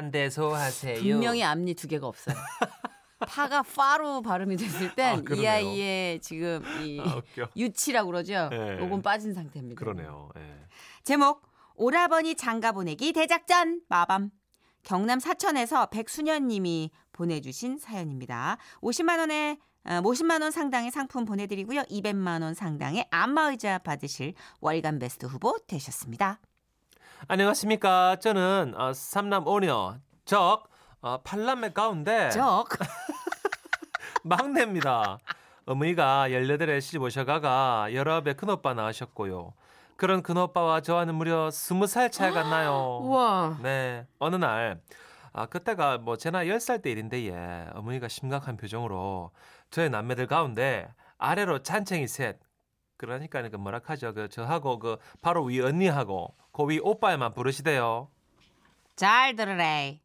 안대소하세요. 분명히 앞니 두 개가 없어요. 파가 파로 발음이 됐을 땐이 아. 아이의 지금 이 아. 유치라고 그러죠. 네. 요건 빠진 상태입니다. 그러네요. 예. 제목 오라버니 장가 보내기 대작전 마밤 경남 사천에서 백수년 님이 보내주신 사연입니다. 50만 원에 어, 50만 원 상당의 상품 보내드리고요. 200만 원 상당의 안마의자 받으실 월간 베스트 후보 되셨습니다. 안녕하십니까. 저는 어, 삼남 오녀 적 어, 팔남매 가운데 적 막내입니다. 어머니가 18에 시집 오셔가가 열아홉에 큰오빠 낳으셨고요. 그런 큰오빠와 저와는 무려 20살 차이가 나요. 우와 네. 어느 날 아, 그때가 뭐 제 나이 10살 때 일인데 예. 어머니가 심각한 표정으로 저의 남매들 가운데 아래로 잔챙이 셋 그러니까 그 뭐라 하죠. 그 저하고 그 바로 위 언니하고 그위 오빠에만 부르시대요. 잘 들으래.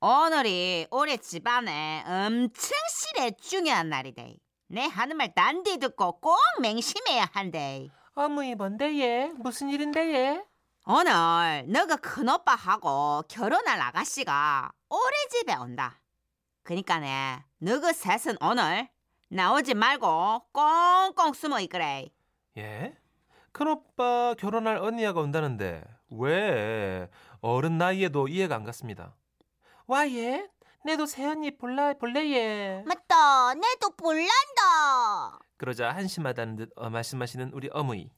오늘이 우리 집안에 엄청 실에 중요한 날이대. 내 하는 말 단디 듣고 꼭 맹심해야 한대. 어머니 뭔데 얘? 무슨 일인데 얘? 오늘 너가 큰오빠하고 결혼할 아가씨가 우리 집에 온다. 그니까네 너그 셋은 오늘 나오지 말고 꽁꽁 숨어 있거래. 예? 큰오빠 결혼할 언니가 온다는데 왜 어른 나이에도 이해가 안 갔습니다. 와 얘? 내도 새언니 볼라 볼래 얘? 맞다, 내도 볼란다. 그러자 한심하다는 듯 어, 말씀하시는 우리 어머니.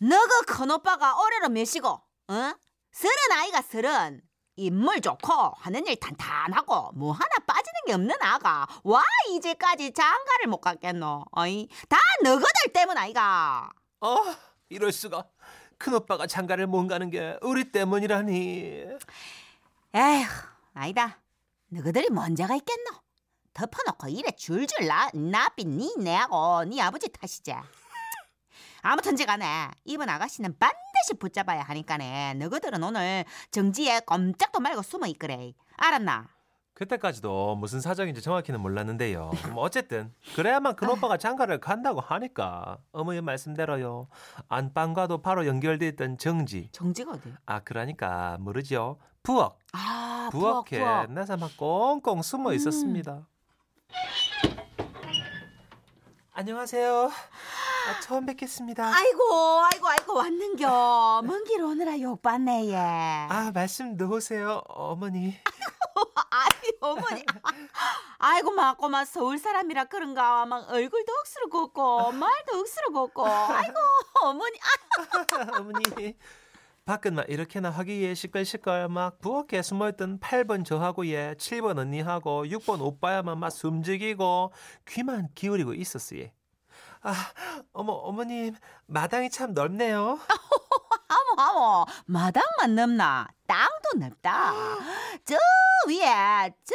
너가 큰오빠가 올해로 몇이고, 어? 서른 아이가 서른. 인물 좋고 하는 일 탄탄하고 뭐 하나 빠지는 게 없는 아가. 와 이제까지 장가를 못 갔겠노? 어이 다 너희들 때문 아이가. 어, 이럴 수가. 큰오빠가 장가를 못 가는 게 우리 때문이라니. 에휴 아니다. 너희들이 뭔자가 있겠노? 덮어놓고 이래 줄줄 나, 나빛 니 내하고 니 아버지 탓이지 아무튼지 간에 이번 아가씨는 반드시 붙잡아야 하니까네 너희들은 오늘 정지에 꼼짝도 말고 숨어 있거래 알았나? 그때까지도 무슨 사정인지 정확히는 몰랐는데요. 뭐 어쨌든 그래야만 큰 오빠가 장가를 간다고 하니까 어머니 말씀대로요. 안방과도 바로 연결돼 있던 정지. 정지가 어디? 아 그러니까 모르죠. 부엌. 아 부엌 부엌에 부엌 나서 막 꽁꽁 숨어 음. 있었습니다. 안녕하세요. 아, 처음 뵙겠습니다. 아이고 아이고 아이고 왔는겨 먼 길 오느라 욕받네 얘아 말씀 넣으세요 어머니. 아이 어머니 아이고 막 꼬마 서울 사람이라 그런가 막 얼굴도 억수로 곱고 말도 억수로 곱고 아이고 어머니 아, 어머니. 밖은 막 이렇게나 화기에 시끌시끌 막 부엌에 숨어있던 8번 저하고 예 7번 언니하고 6번 오빠야만 막 숨죽이고 귀만 기울이고 있었어요. 아 어머 어머님 마당이 참 넓네요. 아모 아모 마당만 넓나 땅도 넓다 저 위에 저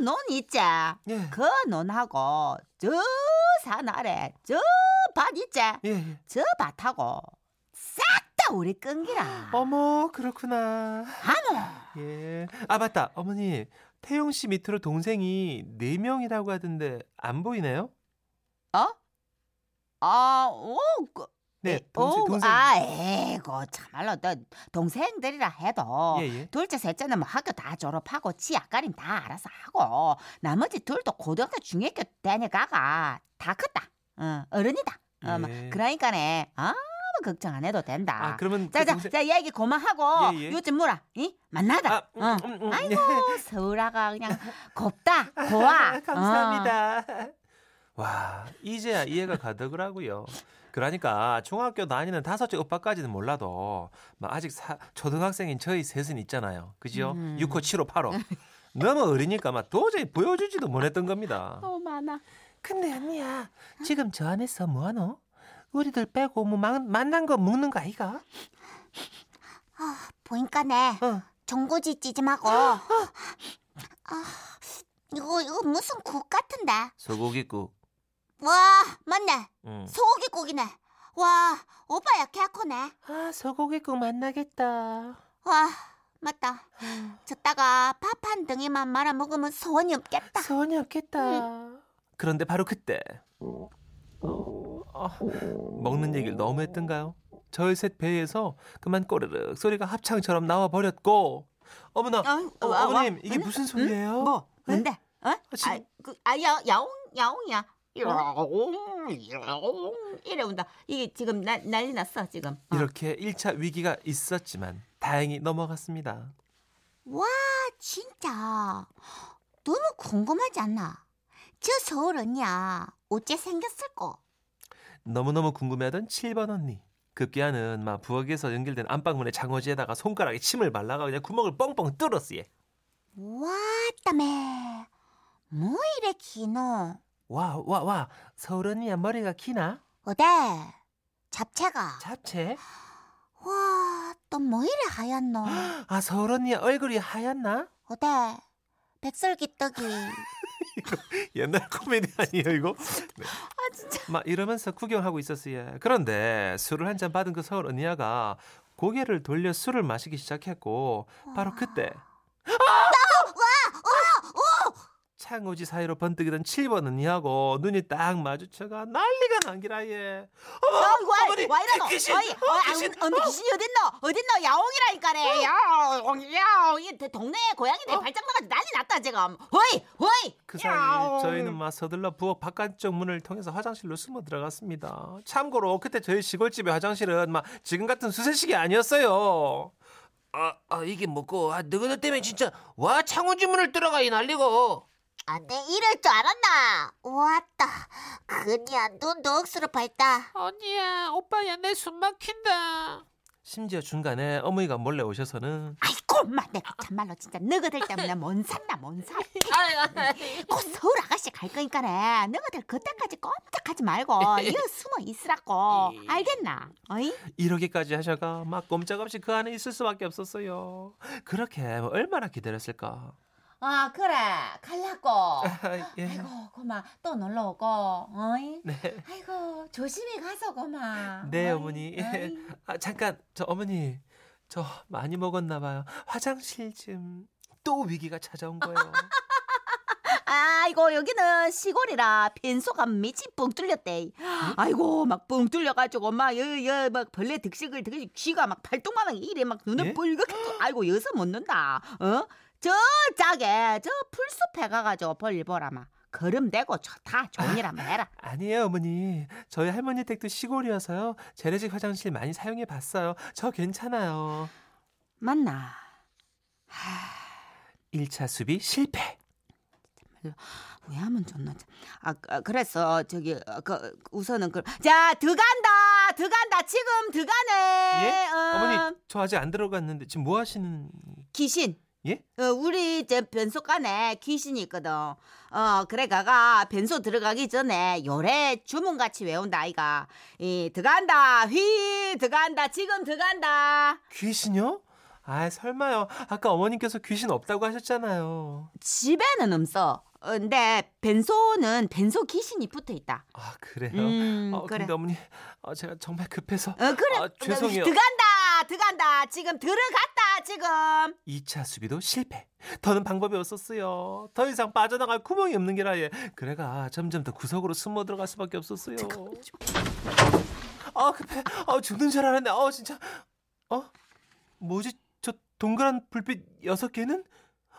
논 있지 예. 그 논하고 저 산 아래 저 밭 있지 예, 예. 저 밭하고 싹 다 우리 끈기라 어머 그렇구나. 아모 예. 아 맞다 어머니 태용 씨 밑으로 동생이 네 명이라고 하던데 안 보이네요? 어? 아, 오, 그, 네 에, 동생 오, 동생. 아, 에고 참말로 너 동생들이라 해도 예, 예. 둘째 셋째는 뭐 학교 다 졸업하고 지 앞가림 다 알아서 하고 나머지 둘도 고등학교 중학교 다녀가가 다 컸다. 어, 어른이다. 어, 뭐, 예. 그러니까네 아무 걱정 안 해도 된다. 아 그러면 그 자자 동생- 자 얘기 그만하고 예, 예. 요즘 뭐라 이 만나다. 아, 음, 어. 음, 음, 아이고 예. 서울아가 그냥 곱다 고와. 어. 감사합니다. 와, 이제야 이해가 가더라고요. 그러니까 중학교 다니는 다섯째 오빠까지는 몰라도 막 아직 사, 초등학생인 저희 셋은 있잖아요. 그죠? 음. 6호, 7호, 8호. 너무 어리니까 막 도저히 보여주지도 못했던 겁니다. 너무 많아. 근데 언니야, 지금 저 안에서 뭐하노? 우리들 빼고 뭐 만, 만난 거 먹는 거 아이가? 보니까네 어. 전고지 찌짐하고 아, 이거 이거 무슨 국 같은데 소고기국. 와 맞네 응. 소고기국이네 와 오빠야 개코네 아, 소고기국 만나겠다. 와 맞다 졌다가 밥 한 덩이만 말아 먹으면 소원이 없겠다 소원이 없겠다. 그런데 바로 그때 어, 먹는 얘기를 너무 했던가요? 저희 셋 배에서 그만 꼬르륵 소리가 합창처럼 나와 버렸고 어머나, 어, 어, 와, 와. 어머님 이게 응? 무슨 소리예요? 뭐 뭔데? 어? 지금- 아, 그, 아, 야, 야옹, 야옹이야. 야옹, 야옹 이래 온다. 이게 지금 나, 난리 났어 지금. 어. 이렇게 1차 위기가 있었지만 다행히 넘어갔습니다. 와 진짜 너무 궁금하지 않나? 저 서울 언니야 어째 생겼을까? 너무너무 궁금해하던 7번 언니. 급기야는 막 부엌에서 연결된 안방문의 장어지에다가 손가락에 침을 발라가 그냥 구멍을 뻥뻥 뚫었어 얘. 왔다매 뭐 이래 기노? 와, 와, 와. 서울 언니야 머리가 기나? 어데 잡채가 잡채? 와 또 뭐 이래 하얗노? 아, 서울 언니야 얼굴이 하얗나? 어데 백설기떡이 옛날 코미디 아니에요 이거? 네. 아 진짜. 막 이러면서 구경하고 있었어요. 그런데 술을 한 잔 받은 그 서울 언니야가 고개를 돌려 술을 마시기 시작했고 바로 그때 창호지 사이로 번뜩이던 7번 언니하고 눈이 딱 마주쳐가 난리가 난기라 얘. 어머, 아이고, 어머니, 와 이러노? 귀신, 어이, 어, 어, 귀신. 아, 언니 귀신이 어딨노? 어딨노? 야옹이라니까래. 야옹, 야옹. 이 동네 고양이들 어? 발작 나가지고 난리 났다 지금. 허이, 허이. 그 사이 야옹. 저희는 막 서둘러 부엌 바깥쪽 문을 통해서 화장실로 숨어 들어갔습니다. 참고로 그때 저희 시골집의 화장실은 막 지금 같은 수세식이 아니었어요. 아, 아 이게 뭐고? 아, 너희들 때문에 진짜 와 창호지 문을 뚫어가 이 난리고. 안돼 이럴 줄 알았나? 왔다 그냥 눈도 억수로 밝다 언니야, 오빠야, 내 숨 막힌다. 심지어 중간에 어머니가 몰래 오셔서는 아이고, 엄마 내가 참말로 진짜 너희들 때문에 뭔 산나 뭔 산. 아이, 곧 서울 아가씨 갈 거니까네. 너희들 그때까지 꼼짝하지 말고 이거 숨어 있으라고. 알겠나? 어이? 이러기까지 하셔가 막 꼼짝없이 그 안에 있을 수밖에 없었어요. 그렇게 뭐 얼마나 기다렸을까? 아 그래 갈라고. 아, 예. 아이고 고마 또 놀러 오고. 어이? 네. 아이고 조심히 가서 고마. 네, 어이, 어머니. 어이. 아, 잠깐, 저 어머니, 저 많이 먹었나 봐요. 화장실 좀. 또 위기가 찾아온 거예요. 아이고 여기는 시골이라 빈소가 밑이 뻥 뚫렸대. 아이고 막 뻥 뚫려가지고 막여여막 벌레 득식을 득식 귀가 막 발동만 하게 이래 막 눈을 예? 뻘겋게 뜨- 아이고 여기서 못 는다. 어? 저 짝에 저 풀숲에 가가지고 벌 보라 막 걸음 대고 저- 다 좋은 일 한번 해라. 아니에요, 어머니. 저희 할머니 댁도 시골이어서요. 재래식 화장실 많이 사용해 봤어요. 저 괜찮아요. 맞나? 1차 수비 실패. 왜 하면 좋나? 아, 아, 그래서 저기 어, 그 우선은 그 자 들어간다 들어간다 지금 들어가네. 예? 어, 어머니, 저 아직 안 들어갔는데 지금 뭐 하시는 귀신. 예? 어, 우리 저 변소간에 귀신이 있거든. 어, 그래 가가 변소 들어가기 전에 요래 주문같이 외운다 아이가. 이 들어간다 휘 들어간다 지금 들어간다. 귀신요? 아, 설마요. 아까 어머님께서 귀신 없다고 하셨잖아요. 집에는 없어. 어, 근데 변소는 변소 귀신이 붙어 있다. 아, 그래요? 음, 어, 그래. 근데 어머니, 어, 제가 정말 급해서 어 그래. 아, 죄송해요. 들어간다 들어간다 지금 들어갔다 지금. 2차 수비도 실패. 더는 방법이 없었어요. 더 이상 빠져나갈 구멍이 없는 게라 예. 그래가 점점 더 구석으로 숨어 들어갈 수밖에 없었어요. 아 급해. 아 죽는 줄 알았네. 어 진짜. 어 뭐지? 저 동그란 불빛 여섯 개는?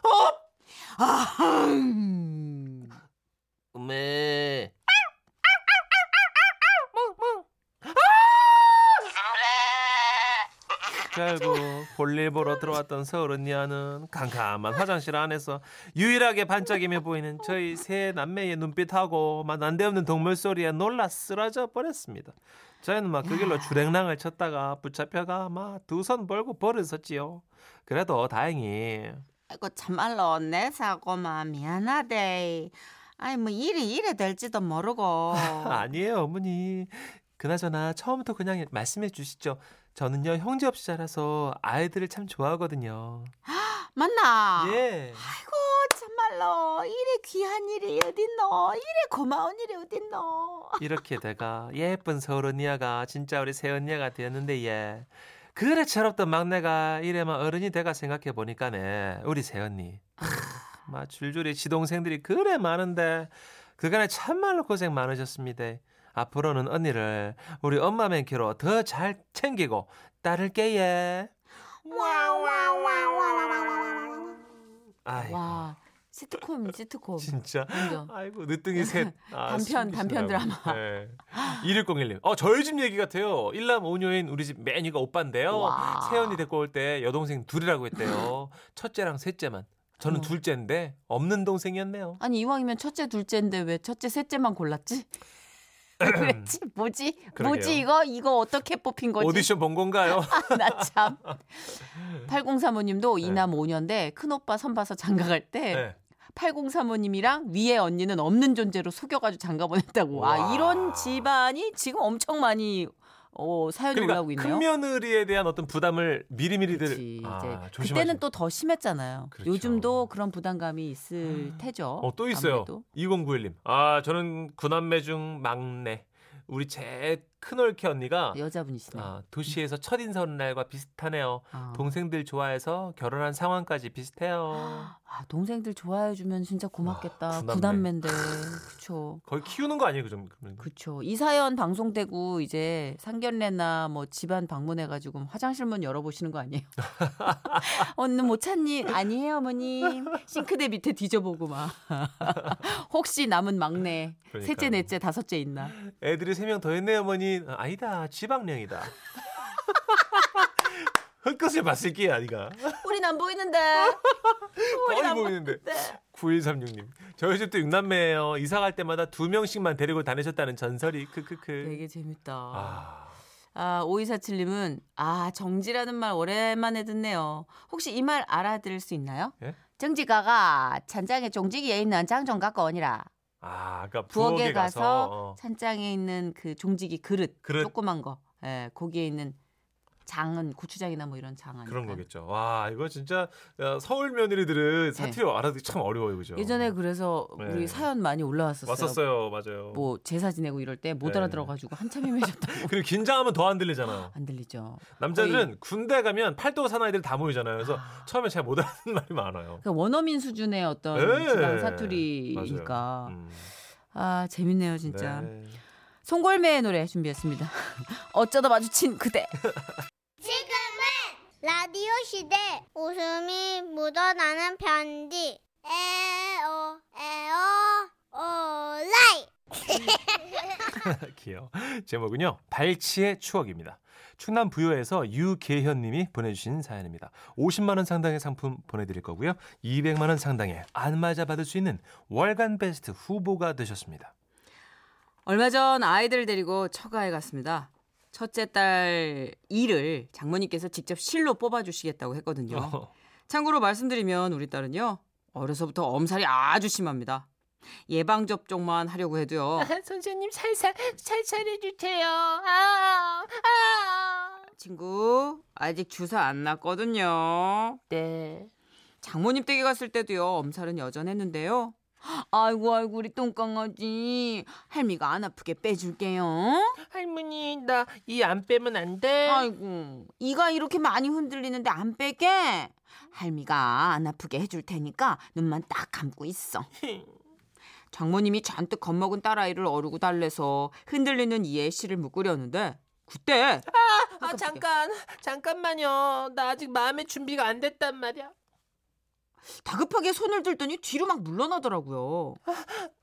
어? 아흥. 음메. 결국 볼일 보러 들어왔던 서울 언니와는 캄캄한 화장실 안에서 유일하게 반짝이며 보이는 저희 세 남매의 눈빛하고 막 난데없는 동물 소리에 놀라 쓰러져 버렸습니다. 저희는 막 그 길로 주랭랑을 쳤다가 붙잡혀가 막 두 손 벌고 버릇었지요. 그래도 다행히 아이고 참말로 내 사고만 미안하대. 아이 뭐 일이 이래 될지도 모르고. 아니에요 어머니. 그나저나 처음부터 그냥 말씀해 주시죠. 저는요 형제 없이 자라서 아이들을 참 좋아하거든요. 맞나? 예. 아이고 참말로 이래 귀한 일이 어딨노? 이래 고마운 일이 어딨노? 이렇게 내가 예쁜 서울 언니야가 진짜 우리 새 언니가 되었는데 예. 그래 철없던 막내가 이래만 어른이 돼가 생각해 보니까네 우리 새 언니. 막 줄줄이 지동생들이 그래 많은데 그간에 참말로 고생 많으셨습니다. 앞으로는 언니를 우리 엄마 맨키로 더 잘 챙기고 따를게 예. 와와와와와와와 아이고, 와 시트콤 시트콤. 진짜. 완전. 아이고 늦둥이 셋. 아, 단편, 단편 드라마. 네. 2101님. 어 저희 집 얘기 같아요. 일남 오녀인 우리 집 매니가 오빠인데요. 와. 새언니 데리고 올 때 여동생 둘이라고 했대요. 첫째랑 셋째만. 저는 어머. 둘째인데 없는 동생이었네요. 아니 이왕이면 첫째 둘째인데 왜 첫째 셋째만 골랐지? 왜 그랬지? 뭐지? 그러게요. 뭐지 이거 이거 어떻게 뽑힌 거지? 오디션 본 건가요? 나 참. 8035님도 네. 이남 5년대 큰오빠 선 봐서 장가 갈 때 네. 8035님이랑 위에 언니는 없는 존재로 속여가지고 장가 보냈다고. 아 와. 이런 집안이 지금 엄청 많이 어, 사연이 그러니까 올라오고 있네요. 큰 며느리에 대한 어떤 부담을 미리미리들 아. 그때는 또 더 심했잖아요. 그렇죠. 요즘도 그런 부담감이 있을 테죠. 어, 또 있어요. 아무래도. 2091님. 아, 저는 구남매 중 막내. 우리 제 큰올케 언니가 여자분이시네. 아, 도시에서 첫 인사 오는 날과 비슷하네요. 아. 동생들 좋아해서 결혼한 상황까지 비슷해요. 아, 동생들 좋아해 주면 진짜 고맙겠다. 아, 구남매. 구남매인데. 그쵸. 거의 키우는 거 아니에요, 그 정도? 그쵸. 이 사연 방송되고 이제 상견례나 뭐 집안 방문해 가지고 화장실 문 열어 보시는 거 아니에요? 언니 못 찾니? 아니에요, 어머님. 싱크대 밑에 뒤져보고 막. 혹시 남은 막내, 그러니까요. 셋째, 넷째, 다섯째 있나? 애들이 세 명더 했네, 어머니. 아, 아니다, 지방령이다. 헛것을 봤을 게야, 니가. 우린 안 보이는데. 거의 안 보이는데. 9136님. 저희 집도 육남매예요. 이사 갈 때마다 두 명씩만 데리고 다니셨다는 전설이 크크크. 되게 재밌다. 아, 아, 5247님은, 아, 정지라는 말 오랜만에 듣네요. 혹시 이 말 알아들을 수 있나요? 예? 정지가가 찬장에 종지기에 있는 장좀 갖고 오니라. 아, 아까 부엌에 부엌에 가서, 가서, 어. 찬장에 있는 그 종지기 그릇, 그릇. 조그만 거. 예, 거기에 있는 장은 고추장이나 뭐 이런 장 아닐까요? 그런 거겠죠. 와, 이거 진짜 어, 서울 며느리들은 사투리 알아듣기 참 어려워요, 그죠? 네. 예전에 그래서 네. 우리 사연 많이 올라왔었어요. 왔었어요, 맞아요. 뭐 제사 지내고 이럴 때못 네. 알아들어가지고 한참 헤매셨다고. 그리고 긴장하면 더 안 들리잖아요. 안 들리죠. 남자들은 군대 가면 팔도 사나이들 다 모이잖아요. 그래서 아. 처음에 잘못 알아듣는 말이 많아요. 그러니까 원어민 수준의 어떤 네. 지방 사투리니까. 음. 아 재밌네요 진짜. 네. 송골매의 노래 준비했습니다. 어쩌다 마주친 그대. 라디오 시대 웃음이 묻어나는 편지 에어 에어 오라이 귀여워. 제목은요. 발치의 추억입니다. 충남 부여에서 유계현 님이 보내주신 사연입니다. 50만 원 상당의 상품 보내드릴 거고요. 200만 원 상당의 안마자 받을 수 있는 월간 베스트 후보가 되셨습니다. 얼마 전 아이들 데리고 처가에 갔습니다. 첫째 딸 이를 장모님께서 직접 실로 뽑아주시겠다고 했거든요. 어. 참고로 말씀드리면 우리 딸은요 어려서부터 엄살이 아주 심합니다. 예방 접종만 하려고 해도요. 선생님 살살 살살 해주세요. 아, 아. 친구 아직 주사 안 났거든요. 네. 장모님 댁에 갔을 때도요 엄살은 여전했는데요. 아이고 아이고 우리 똥강아지 할미가 안 아프게 빼줄게요. 할머니 나 이 안 빼면 안 돼. 아이고 이가 이렇게 많이 흔들리는데 안 빼게 할미가 안 아프게 해줄 테니까 눈만 딱 감고 있어. 장모님이 잔뜩 겁먹은 딸아이를 어르고 달래서 흔들리는 이의 씨를 묶으려는데 그때 아 잠깐 잠깐만요. 나 아직 마음의 준비가 안 됐단 말이야. 다급하게 손을 들더니 뒤로 막 물러나더라고요.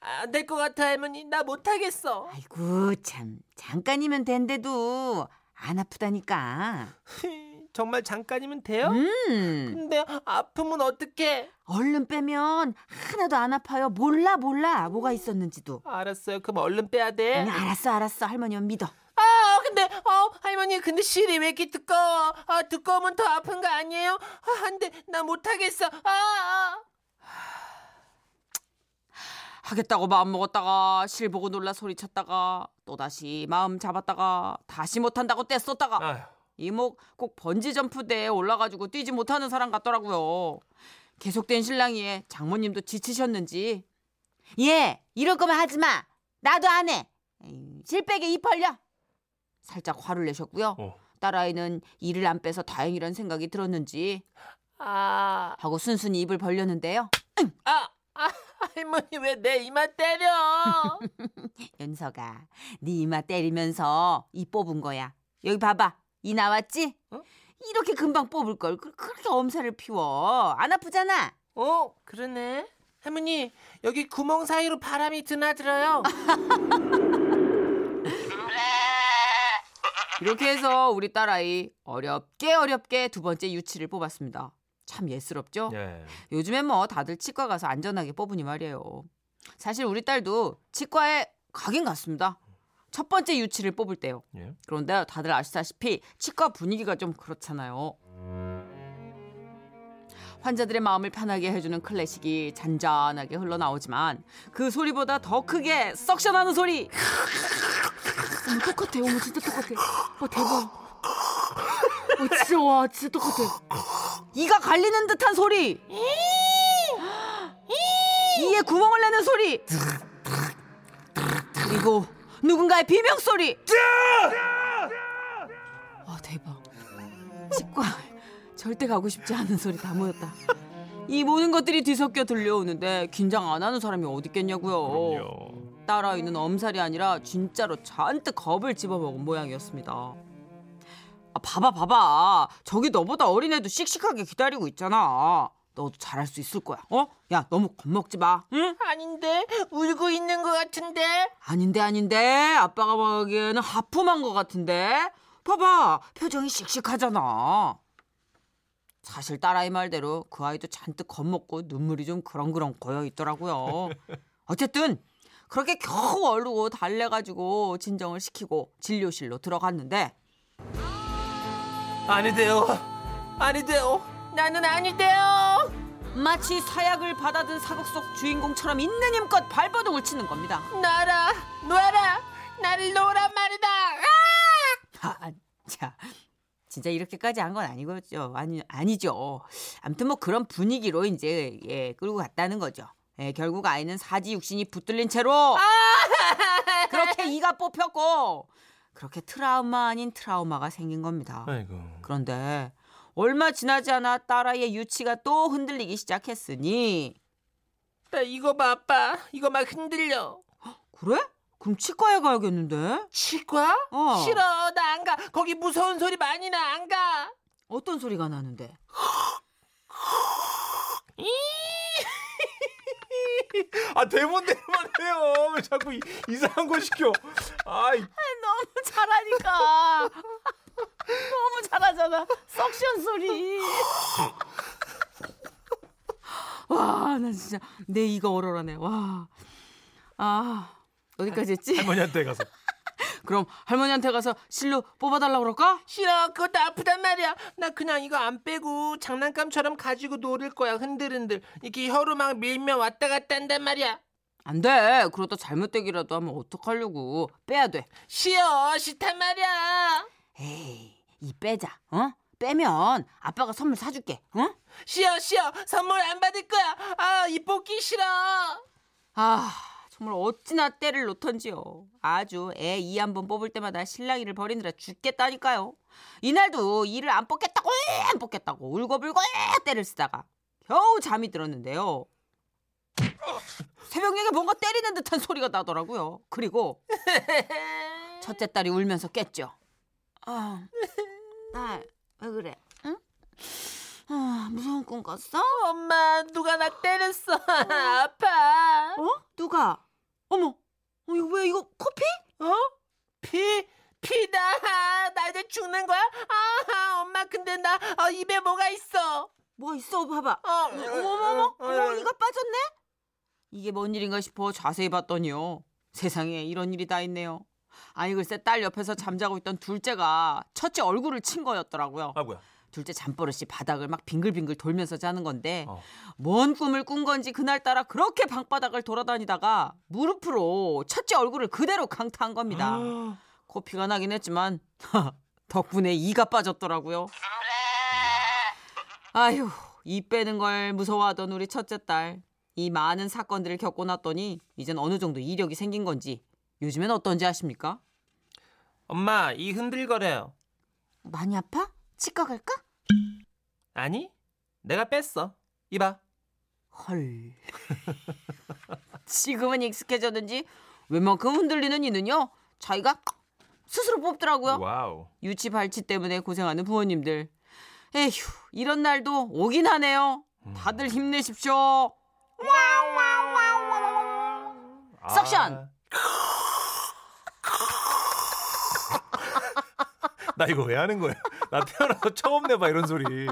안 될 것 같아 할머니. 나 못하겠어. 아이고 참 잠깐이면 된대도 안 아프다니까. 정말 잠깐이면 돼요? 음 근데 아프면 어떡해? 얼른 빼면 하나도 안 아파요. 몰라 몰라 뭐가 있었는지도. 알았어요. 그럼 얼른 빼야 돼. 응, 알았어 알았어 할머니만 믿어. 아 근데 어 할머니 근데 실이 왜 이렇게 두꺼워? 아 두꺼우면 더 아픈 거 아니에요? 아 안 돼 나 못하겠어. 아, 아. 하겠다고 마음 먹었다가 실 보고 놀라 소리쳤다가 또 다시 마음 잡았다가 다시 못한다고 떼썼다가 이목 꼭 번지 점프대에 올라가지고 뛰지 못하는 사람 같더라고요. 계속된 신랑이에 장모님도 지치셨는지 예 이럴 거면 하지 마 나도 안 해. 실백에 입 벌려. 살짝 화를 내셨고요. 어. 딸아이는 이를 안 빼서 다행이란 생각이 들었는지 아, 하고 순순히 입을 벌렸는데요. 아, 아, 할머니 왜 내 이마 때려? 연서가 네 이마 때리면서 이 뽑은 거야. 여기 봐봐. 이 나왔지? 어? 이렇게 금방 뽑을 걸. 그- 그렇게 엄살을 피워. 안 아프잖아. 어, 그러네. 할머니, 여기 구멍 사이로 바람이 드나들어요. 이렇게 해서 우리 딸아이 어렵게 어렵게 두 번째 유치를 뽑았습니다. 참 예스럽죠? 예. 요즘엔 뭐 다들 치과 가서 안전하게 뽑으니 말이에요. 사실 우리 딸도 치과에 가긴 갔습니다. 첫 번째 유치를 뽑을 때요. 예. 그런데 다들 아시다시피 치과 분위기가 좀 그렇잖아요. 환자들의 마음을 편하게 해주는 클래식이 잔잔하게 흘러나오지만 그 소리보다 더 크게 석션하는 소리. 어머 똑같아. 어머 진짜 똑같아. 어 대박. 어 진짜 와 진짜 똑같아. 이가 갈리는 듯한 소리. 이에 구멍을 내는 소리. 그리고 누군가의 비명 소리. 아 대박. 치과 절대 가고 싶지 않은 소리 다 모였다. 이 모든 것들이 뒤섞여 들려오는데 긴장 안 하는 사람이 어디 있겠냐고요. 그럼요. 딸아이는 엄살이 아니라 진짜로 잔뜩 겁을 집어먹은 모양이었습니다. 아, 봐봐 봐봐. 저기 너보다 어린애도 씩씩하게 기다리고 있잖아. 너도 잘할 수 있을 거야. 어? 야 너무 겁먹지 마. 응? 아닌데, 울고 있는 것 같은데. 아닌데 아닌데 아빠가 보기에는 하품한 것 같은데 봐봐 표정이 씩씩하잖아 사실 딸아이 말대로 그 아이도 잔뜩 겁먹고 눈물이 좀 그렁그렁 고여 있더라고요 어쨌든 그렇게 겨우 얼르고 달래가지고 진정을 시키고 진료실로 들어갔는데 아니돼요. 아니돼요. 나는 아니대요. 마치 사약을 받아든 사극 속 주인공처럼 있는 힘껏 발버둥을 치는 겁니다 놔라, 놔라. 나를 놓으란 말이다. 아, 자, 진짜 이렇게까지 한 건 아니겠죠. 아니 아니죠. 아무튼 뭐 그런 분위기로 이제 예, 끌고 갔다는 거죠. 예, 결국 아이는 사지 육신이 붙들린 채로 그렇게 이가 뽑혔고 그렇게 트라우마 아닌 트라우마가 생긴 겁니다. 아이고. 그런데 얼마 지나지 않아 딸아이의 유치가 또 흔들리기 시작했으니 나 이거 봐, 아빠. 이거 막 흔들려. 그래? 그럼 치과에 가야겠는데? 치과? 어. 싫어, 나 안 가. 거기 무서운 소리 많이 나, 안 가. 어떤 소리가 나는데? 아 대본대로만 해요. 왜 자꾸 이, 이상한 거 시켜. 아이. 너무 잘하니까. 너무 잘하잖아. 석션 소리. 와, 나 진짜 내 이가 얼얼하네. 와. 아, 어디까지 했지? 할머니한테 가서. 그럼 할머니한테 가서 실로 뽑아달라고 그럴까? 싫어, 그것도 아프단 말이야. 나 그냥 이거 안 빼고 장난감처럼 가지고 놀을 거야, 흔들흔들. 이렇게 혀로 막 밀면 왔다 갔다 한단 말이야. 안 돼. 그러다 잘못되기라도 하면 어떡하려고. 빼야 돼. 싫어, 싫단 말이야. 에이, 이 빼자. 어? 빼면 아빠가 선물 사줄게. 어? 싫어, 싫어. 선물 안 받을 거야. 아, 이 뽑기 싫어. 아, 정말 어찌나 때를 놓던지요. 아주 애 이 한 번 뽑을 때마다 실랑이를 벌이느라 죽겠다니까요. 이날도 이를 안 뽑겠다고 안 뽑겠다고 울고불고 때를 쓰다가 겨우 잠이 들었는데요. 새벽녘에 뭔가 때리는 듯한 소리가 나더라고요. 그리고 첫째 딸이 울면서 깼죠. 아, 딸, 왜 그래? 응? 아, 무서운 꿈 꿨어? 엄마, 누가 나 때렸어. 아파. 어? 누가? 어머, 어, 이거 왜 이거 코피? 어? 피? 피다. 나 이제 죽는 거야? 아, 엄마, 근데 나 어, 입에 뭐가 있어? 뭐 있어? 봐봐. 어, 어머머머, 어, 어머, 이가 빠졌네? 이게 뭔 일인가 싶어 자세히 봤더니요. 세상에 이런 일이 다 있네요. 아니 글쎄 딸 옆에서 잠자고 있던 둘째가 첫째 얼굴을 친 거였더라고요. 아 뭐야? 둘째 잠버릇이 바닥을 막 빙글빙글 돌면서 자는 건데 어. 뭔 꿈을 꾼 건지 그날따라 그렇게 방바닥을 돌아다니다가 무릎으로 첫째 얼굴을 그대로 강타한 겁니다. 아. 코피가 나긴 했지만 덕분에 이가 빠졌더라고요. 아휴, 이 빼는 걸 무서워하던 우리 첫째 딸. 이 많은 사건들을 겪고 났더니 이젠 어느 정도 이력이 생긴 건지 요즘엔 어떤지 아십니까? 엄마 이 흔들거려요. 많이 아파? 치과 갈까? 아니? 내가 뺐어. 이봐. 헐. 지금은 익숙해졌는지 웬만큼 흔들리는 이는요 자기가 스스로 뽑더라고요. Wow. 유치 발치 때문에 고생하는 부모님들. 에휴, 이런 날도 오긴 하네요. 다들 힘내십시오. 아. 석션! 나 이거 왜 하는 거야? 나 태어나서 처음 내봐 이런 소리.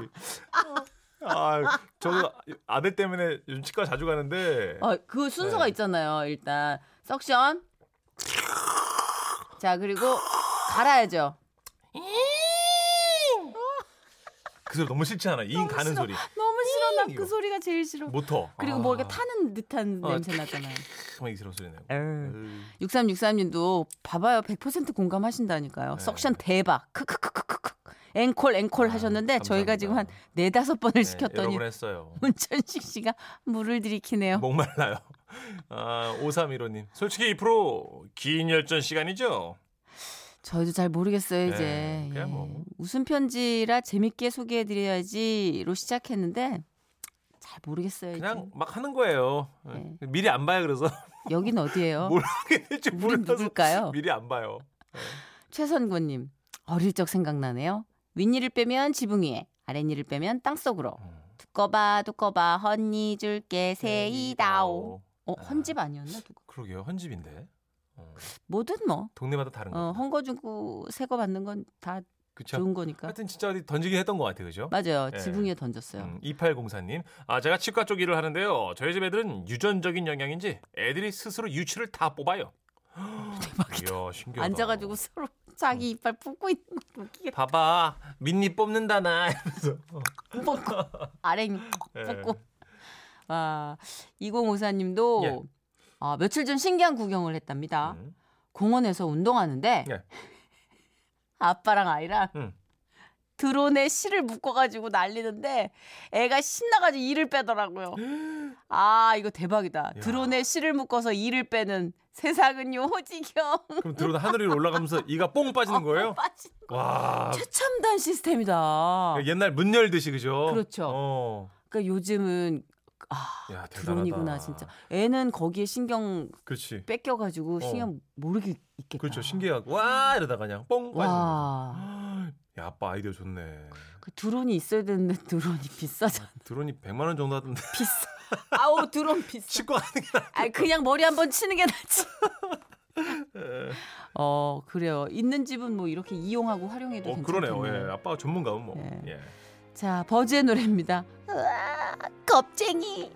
아, 저도 아들 때문에 요즘 치과 자주 가는데 어, 그 순서가 네. 있잖아요. 일단 석션. 자 그리고 갈아야죠. 그 소리 너무 싫지 않아? 이인 가는. 소리. 너무 싫어. 나 이거. 그 소리가 제일 싫어. 모터. 그리고 아, 뭐 이렇게 타는 듯한 어, 냄새 나잖아요. 정말 이스러운 소리. 에휴. 6363님도 봐봐요. 100% 공감하신다니까요. 네. 석션 대박. 크크크크크크. 앵콜 앵콜 아, 하셨는데 저희가 지금 한 감사합니다. 네다섯 번을 네, 시켰더니. 문천식 씨가 물을 들이키네요. 목말라요. 아, 5315님. 솔직히 이 프로 긴 열전 시간이죠? 저희도 잘 모르겠어요 이제. 네, 그냥 예. 뭐. 웃음 편지라 재밌게 소개해 드려야지로 시작했는데 잘 모르겠어요. 그냥 이제. 막 하는 거예요. 네. 미리 안 봐요, 그래서. 여긴 어디예요? 몰라서 누굴까요? 미리 안 봐요. 최선구님 어릴 적 생각나네요. 윗니를 빼면 지붕 위에, 아랫니를 빼면 땅 속으로. 음. 두꺼봐 두꺼봐 헌니 줄게 세이다오. 어 아. 헌집 아니었나 누가? 그러게요. 헌집인데. 어, 뭐든 뭐. 동네마다 다른 거. 어, 헌거 주고 새거 받는 건 다 그쵸? 좋은 거니까. 하여튼 진짜 어디 던지긴 했던 것 같아요. 그죠? 맞아요. 예. 지붕 위에 던졌어요. 음, 2804님. 아, 제가 치과 쪽 일을 하는데요. 저희 집 애들은 유전적인 영향인지 애들이 스스로 유치를 다 뽑아요. 대박이다. 이야, 신기하다. 앉아가지고 서로 자기 이빨 뽑고 있는 거 웃기겠다. 봐봐. 민니 뽑는다 나. 이러면서. 뽑고 아랭이 예. 뽑고. 아 2054님도 예. 아, 며칠 전 신기한 구경을 했답니다. 음. 공원에서 운동하는데 예. 아빠랑 아이랑 음. 드론에 실을 묶어가지고 날리는데 애가 신나가지고 이를 빼더라고요. 아 이거 대박이다. 드론에 실을 묶어서 이를 빼는 세상은요 호지경. 그럼 들어오다 하늘 위로 올라가면서 이가 뽕 빠지는 거예요? 빠진 와. 최첨단 시스템이다. 옛날 문 열듯이 그죠? 그렇죠. 어. 그러니까 요즘은 아 야. 드론이구나 진짜. 애는 거기에 신경 그렇지. 뺏겨가지고 신경 모르게 있겠다. 어. 그렇죠. 신기하고 와 이러다가 그냥 뽕 빠지는 와. 거죠. 야, 아빠 아이디어 좋네. 그 드론이 있어야 되는데 드론이 비싸잖아. 드론이 100만 원 정도 하던데 비싸. 아우 드론 비싸. 치과 하는 게 나. 아 그냥 머리 한번 치는 게 낫지. 예. 어 그래요. 있는 집은 뭐 이렇게 이용하고 활용해도 어, 괜찮겠네요. 그러네요. 예. 아빠가 전문가면 뭐. 예. 예. 자 버즈의 노래입니다. 으아, 겁쟁이.